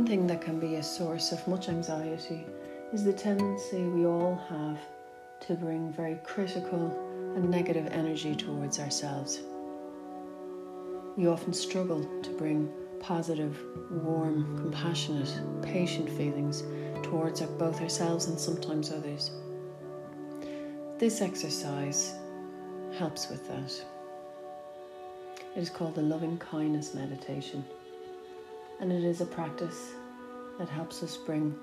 one thing that can be a source of much anxiety is the tendency we all have to bring very critical and negative energy towards ourselves. We often struggle to bring positive, warm, compassionate, patient feelings towards both ourselves and sometimes others. This exercise helps with that. It is called the loving kindness meditation, and it is a practice that helps us bring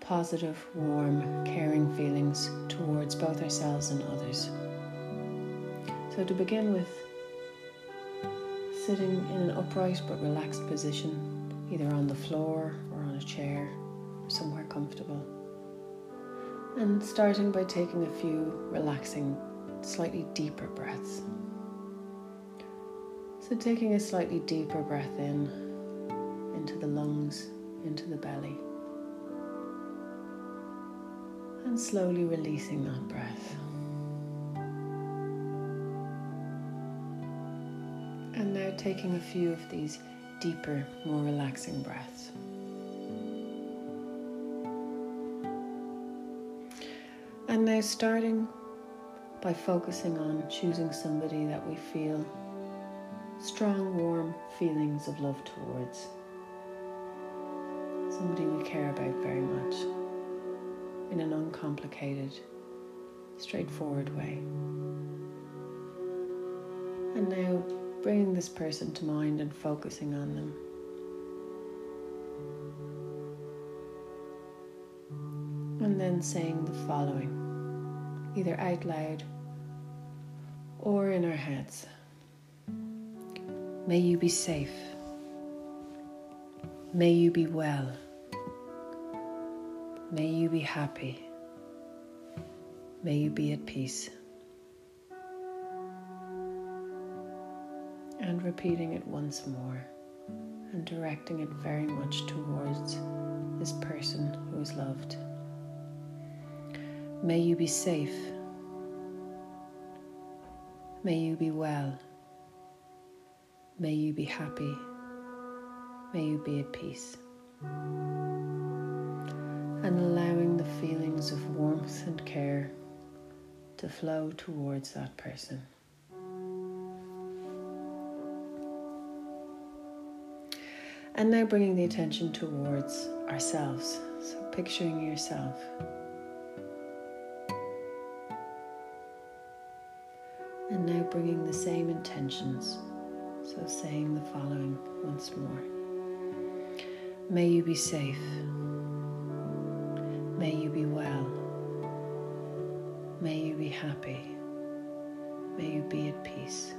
positive, warm, caring feelings towards both ourselves and others. So, to begin with, sitting in an upright but relaxed position, either on the floor or on a chair, or somewhere comfortable. And starting by taking a few relaxing, slightly deeper breaths. So, taking a slightly deeper breath in into the lungs, into the belly. And slowly releasing that breath. And now taking a few of these deeper, more relaxing breaths. And now starting by focusing on choosing somebody that we feel strong, warm feelings of love towards. Somebody we care about very much in an uncomplicated, straightforward way. And now bringing this person to mind and focusing on them. And then saying the following, either out loud or in our heads. May you be safe. May you be well. May you be happy. May you be at peace. and repeating it once more and directing it very much towards this person who is loved. May you be safe. May you be well. May you be happy. May you be at peace. And allowing the feelings of warmth and care to flow towards that person. And now bringing the attention towards ourselves. So picturing yourself. And now bringing the same intentions. So saying the following once more May you be safe. May you be well. May you be happy. May you be at peace.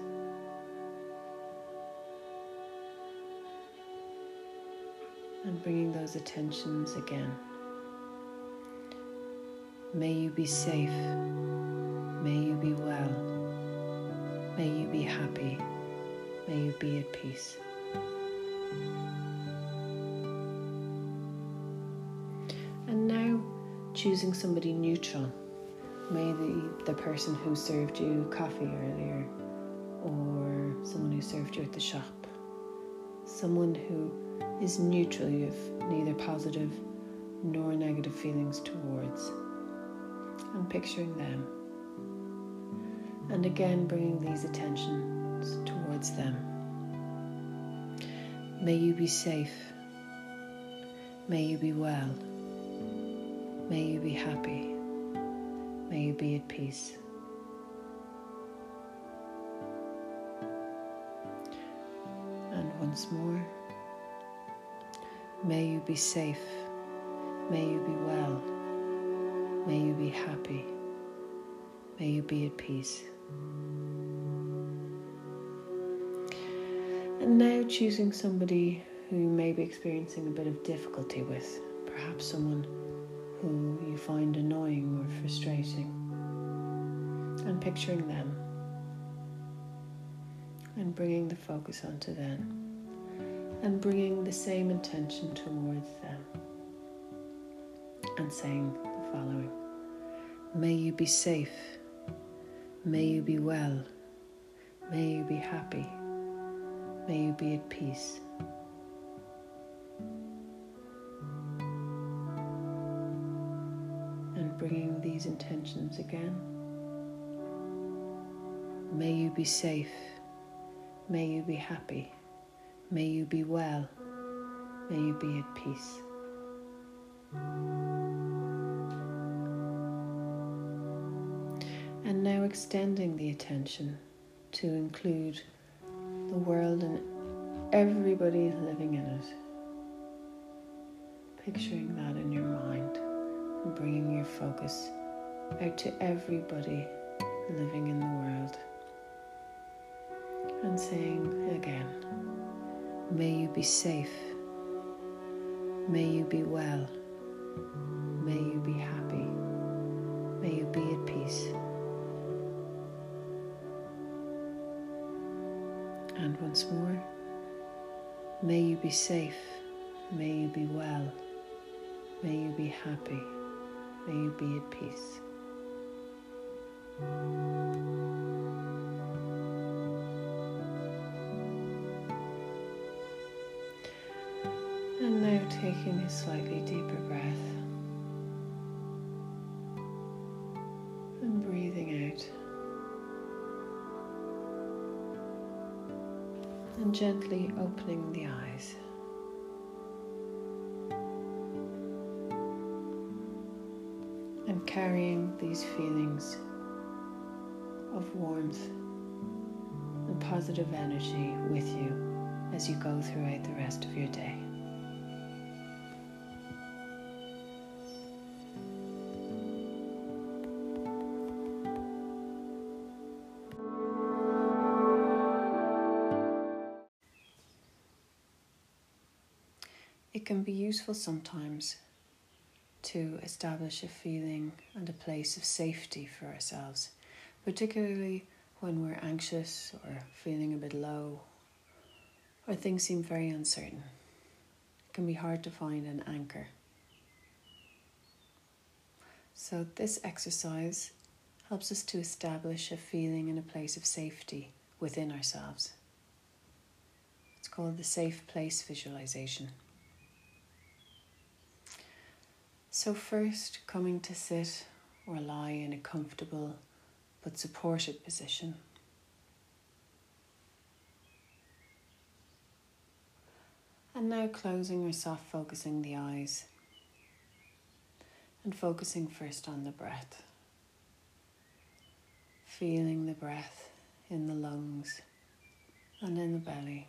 and bringing those attentions again. May you be safe. May you be well. May you be happy. May you be at peace. Choosing somebody neutral. May the, the person who served you coffee earlier, or someone who served you at the shop, someone who is neutral, you have neither positive nor negative feelings towards. And picturing them. And again, bringing these attentions towards them. May you be safe. May you be well. May you be happy. May you be at peace. And once more. May you be safe. May you be well. May you be happy. May you be at peace. And now choosing somebody who you may be experiencing a bit of difficulty with, perhaps someone who you find annoying or frustrating, and picturing them and bringing the focus onto them and bringing the same intention towards them and saying the following. May you be safe, may you be well, may you be happy, may you be at peace. These intentions again. May you be safe. May you be happy. May you be well. May you be at peace. And now extending the attention to include the world and everybody living in it. Picturing that in your mind and bringing your focus out to everybody living in the world. And saying again, may you be safe, may you be well, may you be happy, may you be at peace. And once more, may you be safe, may you be well, may you be happy, may you be at peace. And now taking a slightly deeper breath and breathing out. And gently opening the eyes. And carrying these feelings of warmth and positive energy with you as you go throughout the rest of your day. It can be useful sometimes to establish a feeling and a place of safety for ourselves, particularly when we're anxious or feeling a bit low or things seem very uncertain. It can be hard to find an anchor. So, this exercise helps us to establish a feeling and a place of safety within ourselves. It's called the safe place visualization. So, first, coming to sit or lie in a comfortable but supported position. And now closing or soft focusing the eyes and focusing first on the breath. Feeling the breath in the lungs and in the belly.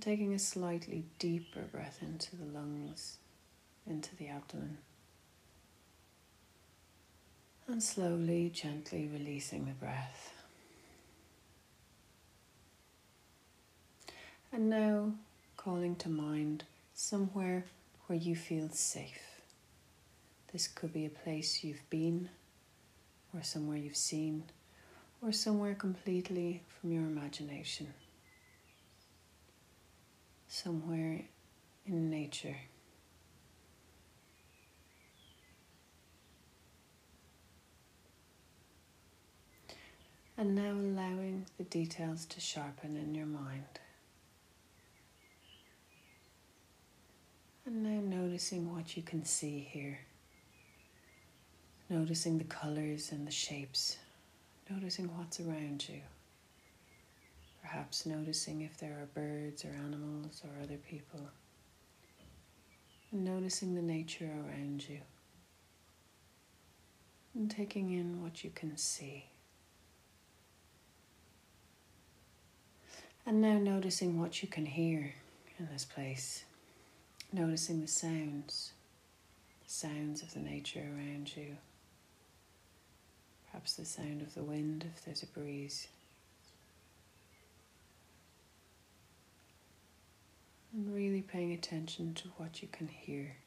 Taking a slightly deeper breath into the lungs, into the abdomen. And slowly, gently releasing the breath. And now calling to mind somewhere where you feel safe. This could be a place you've been, or somewhere you've seen, or somewhere completely from your imagination. Somewhere in nature. And now allowing the details to sharpen in your mind. And now noticing what you can see here. Noticing the colors and the shapes. Noticing what's around you. Perhaps noticing if there are birds or animals or other people. And noticing the nature around you. And taking in what you can see. And now noticing what you can hear in this place. Noticing the sounds, the sounds of the nature around you. Perhaps the sound of the wind if there's a breeze. And really paying attention to what you can hear.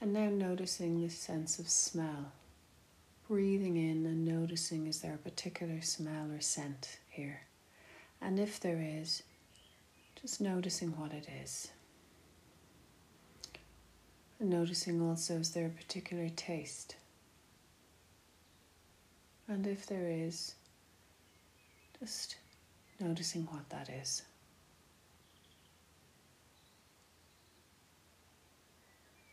And now noticing the sense of smell breathing in and noticing is there a particular smell or scent here? And if there is, just noticing what it is. And noticing also is there a particular taste? And if there is, just noticing what that is.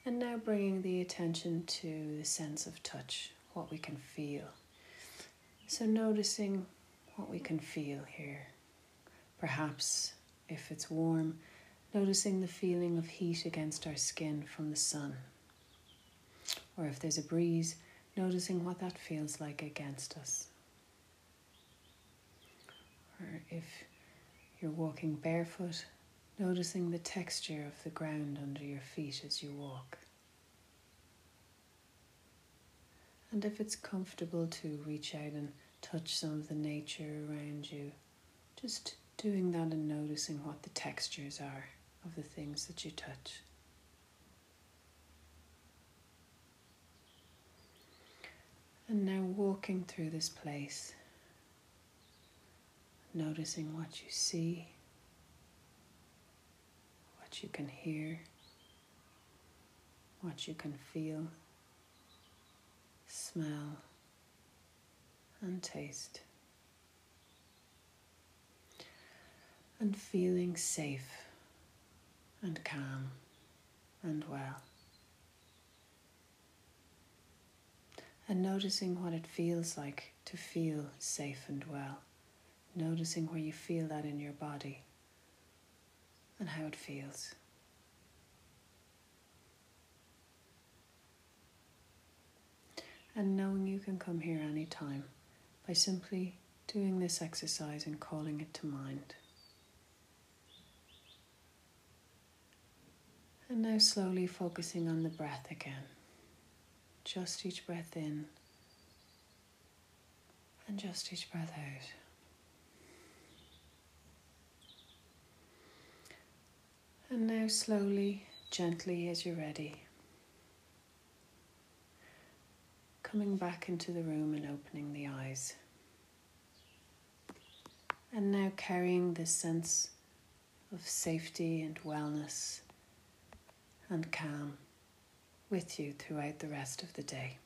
And now bringing the attention to the sense of touch, what we can feel. So, noticing what we can feel here. Perhaps if it's warm, noticing the feeling of heat against our skin from the sun. Or if there's a breeze, noticing what that feels like against us. Or if you're walking barefoot, noticing the texture of the ground under your feet as you walk. And if it's comfortable to reach out and touch some of the nature around you, just doing that and noticing what the textures are of the things that you touch. And now walking through this place, noticing what you see, what you can hear, what you can feel, smell, and taste. And feeling safe and calm and well. And noticing what it feels like to feel safe and well. Noticing where you feel that in your body and how it feels. And knowing you can come here anytime by simply doing this exercise and calling it to mind. And now slowly focusing on the breath again. Just each breath in and just each breath out. And now, slowly, gently, as you're ready, coming back into the room and opening the eyes. And now carrying this sense of safety and wellness and calm with you throughout the rest of the day.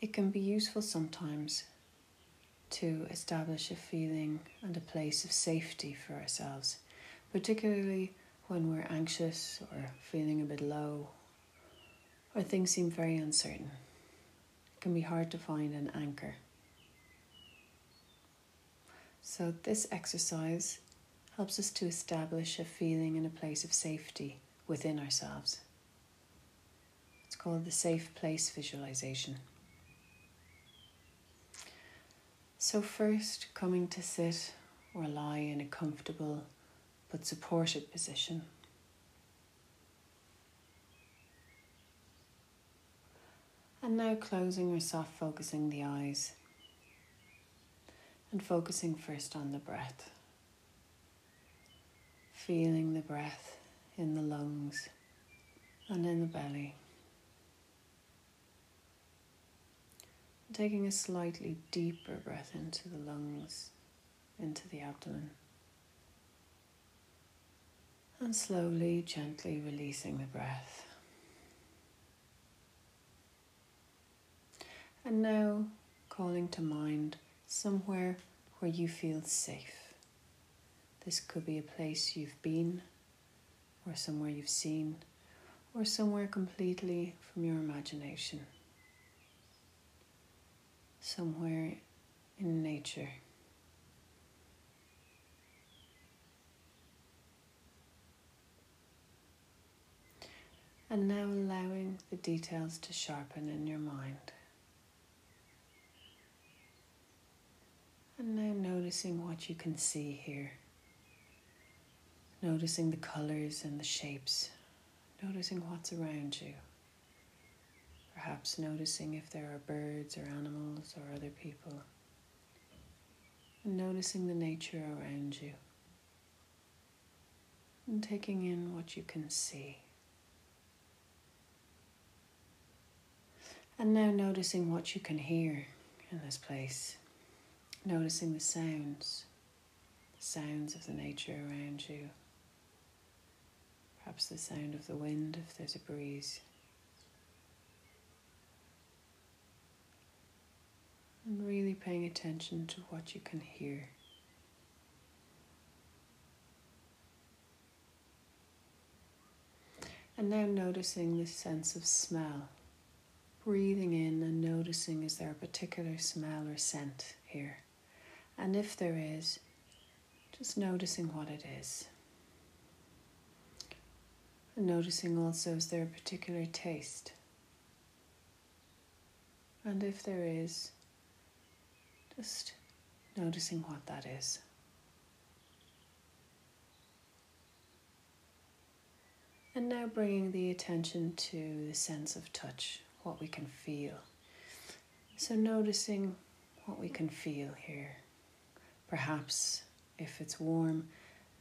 It can be useful sometimes to establish a feeling and a place of safety for ourselves, particularly when we're anxious or feeling a bit low or things seem very uncertain. It can be hard to find an anchor. So, this exercise helps us to establish a feeling and a place of safety within ourselves. It's called the safe place visualization. So, first, coming to sit or lie in a comfortable but supported position. And now closing or soft focusing the eyes and focusing first on the breath. Feeling the breath in the lungs and in the belly. Taking a slightly deeper breath into the lungs, into the abdomen. And slowly, gently releasing the breath. And now calling to mind somewhere where you feel safe. This could be a place you've been, or somewhere you've seen, or somewhere completely from your imagination. Somewhere in nature. And now allowing the details to sharpen in your mind. And now noticing what you can see here. Noticing the colors and the shapes. Noticing what's around you. Perhaps noticing if there are birds or animals or other people. And noticing the nature around you. And taking in what you can see. And now noticing what you can hear in this place, noticing the sounds, the sounds of the nature around you, perhaps the sound of the wind if there's a breeze. And really paying attention to what you can hear. And now noticing this sense of smell. Breathing in and noticing is there a particular smell or scent here? And if there is, just noticing what it is. And noticing also is there a particular taste? And if there is, just noticing what that is. And now bringing the attention to the sense of touch, what we can feel. So, noticing what we can feel here. Perhaps if it's warm,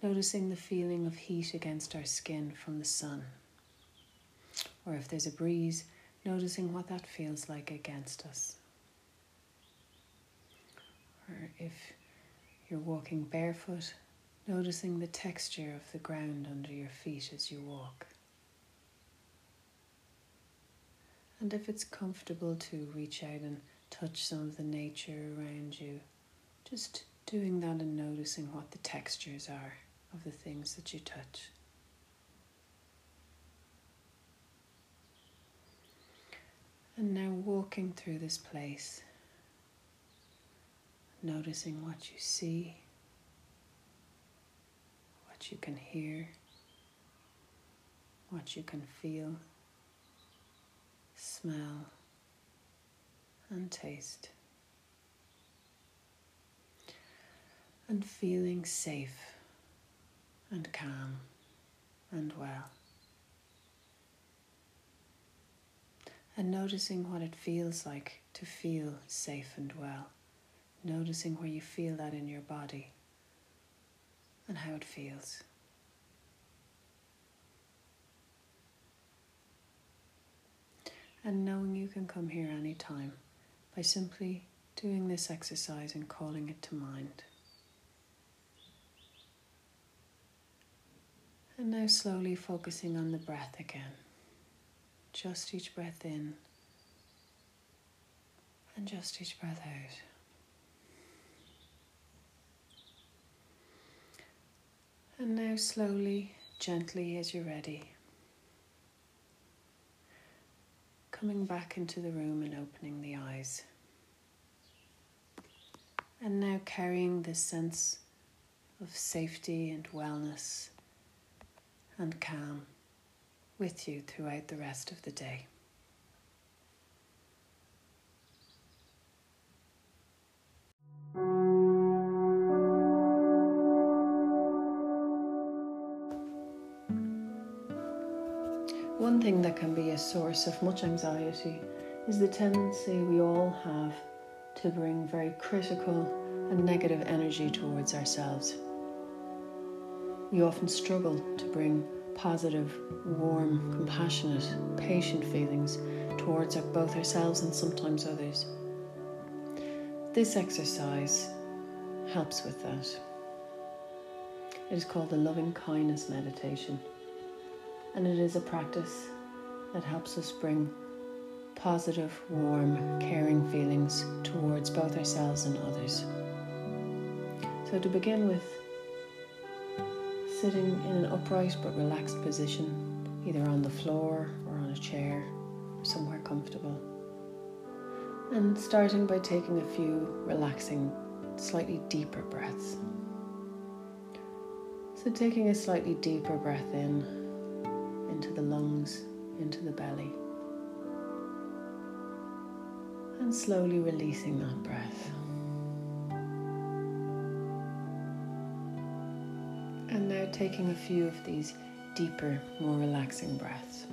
noticing the feeling of heat against our skin from the sun. Or if there's a breeze, noticing what that feels like against us. Or if you're walking barefoot, noticing the texture of the ground under your feet as you walk. And if it's comfortable to reach out and touch some of the nature around you, just doing that and noticing what the textures are of the things that you touch. And now walking through this place, noticing what you see, what you can hear, what you can feel, smell, and taste. And feeling safe and calm and well. And noticing what it feels like to feel safe and well. Noticing where you feel that in your body and how it feels. And knowing you can come here anytime by simply doing this exercise and calling it to mind. And now slowly focusing on the breath again. Just each breath in and just each breath out. And now, slowly, gently, as you're ready, coming back into the room and opening the eyes. And now carrying this sense of safety and wellness and calm with you throughout the rest of the day. One thing that can be a source of much anxiety is the tendency we all have to bring very critical and negative energy towards ourselves. We often struggle to bring positive, warm, compassionate, patient feelings towards both ourselves and sometimes others. This exercise helps with that. It is called the loving kindness meditation, and it is a practice that helps us bring positive, warm, caring feelings towards both ourselves and others. So, to begin with, sitting in an upright but relaxed position, either on the floor or on a chair, somewhere comfortable. And starting by taking a few relaxing, slightly deeper breaths. So, taking a slightly deeper breath in into the lungs, into the belly, and slowly releasing that breath. And now taking a few of these deeper, more relaxing breaths.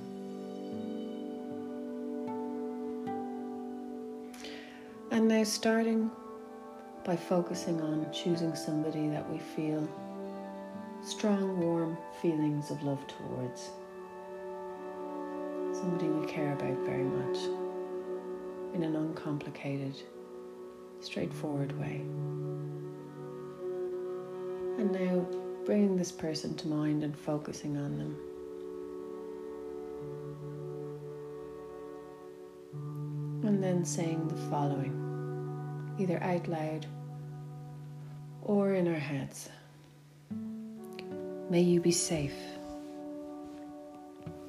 And now starting by focusing on choosing somebody that we feel strong, warm feelings of love towards. Somebody we care about very much in an uncomplicated, straightforward way. And now bringing this person to mind and focusing on them. And then saying the following either out loud or in our heads. May you be safe.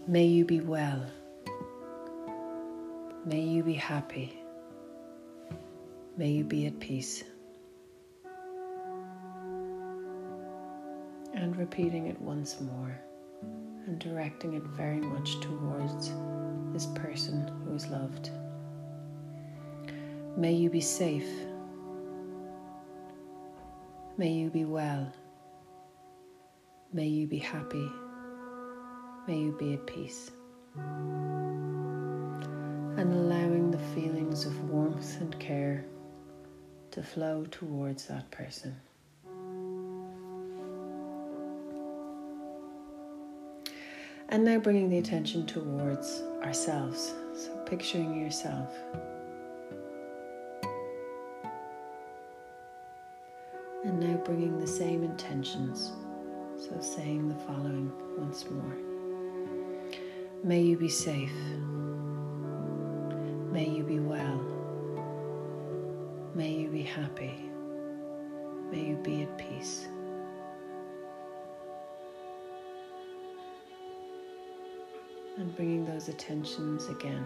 May you be well. May you be happy. May you be at peace. And repeating it once more and directing it very much towards this person who is loved. May you be safe. May you be well. May you be happy. May you be at peace and allowing the feelings of warmth and care to flow towards that person. And now bringing the attention towards ourselves. So picturing yourself. And now bringing the same intentions. So saying the following once more. May you be safe. May you be well. May you be happy. May you be at peace. And bringing those attentions again.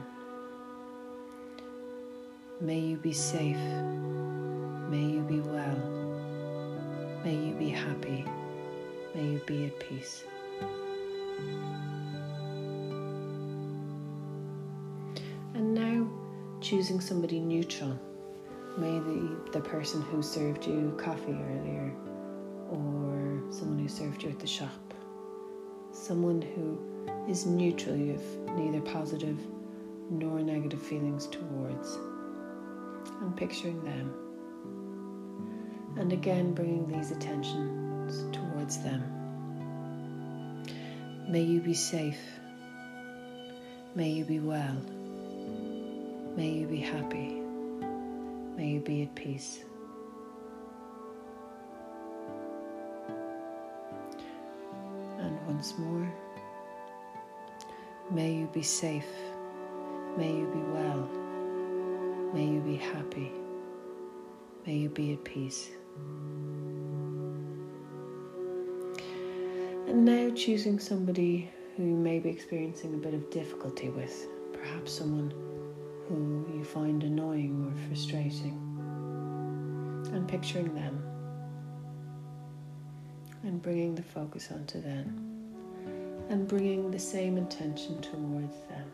May you be safe. May you be well. May you be happy. May you be at peace. Choosing somebody neutral. Maybe the person who served you coffee earlier, or someone who served you at the shop. Someone who is neutral, you have neither positive nor negative feelings towards. And picturing them. And again, bringing these attentions towards them. May you be safe. May you be well. May you be happy. May you be at peace. And once more, may you be safe. May you be well. May you be happy. May you be at peace. And now choosing somebody who you may be experiencing a bit of difficulty with, perhaps someone who you find annoying or frustrating, and picturing them and bringing the focus onto them and bringing the same intention towards them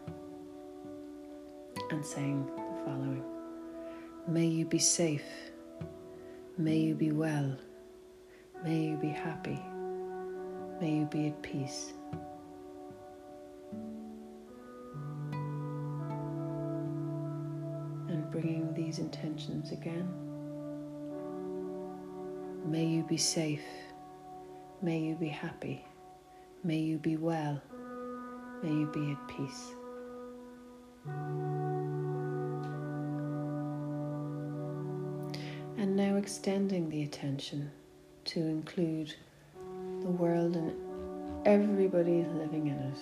and saying the following May you be safe, may you be well, may you be happy, may you be at peace. Bringing these intentions again. May you be safe. May you be happy. May you be well. May you be at peace. And now extending the attention to include the world and everybody living in it.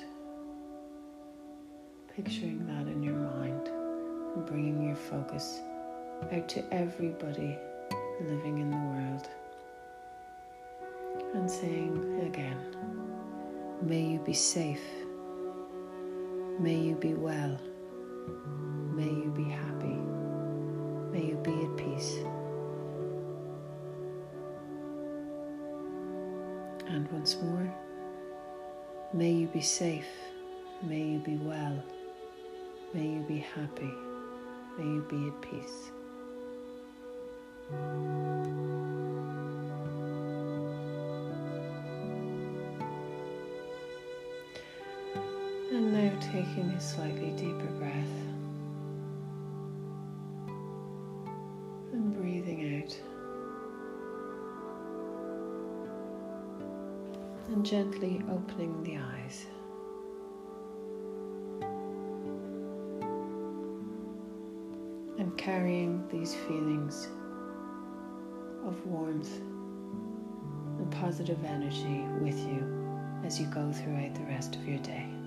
Picturing that in your mind bringing your focus out to everybody living in the world. And saying again, may you be safe, may you be well, may you be happy, may you be at peace. And once more, may you be safe, may you be well, may you be happy. May you be at peace. And now taking a slightly deeper breath and breathing out. And gently opening the eyes. Carrying these feelings of warmth and positive energy with you as you go throughout the rest of your day.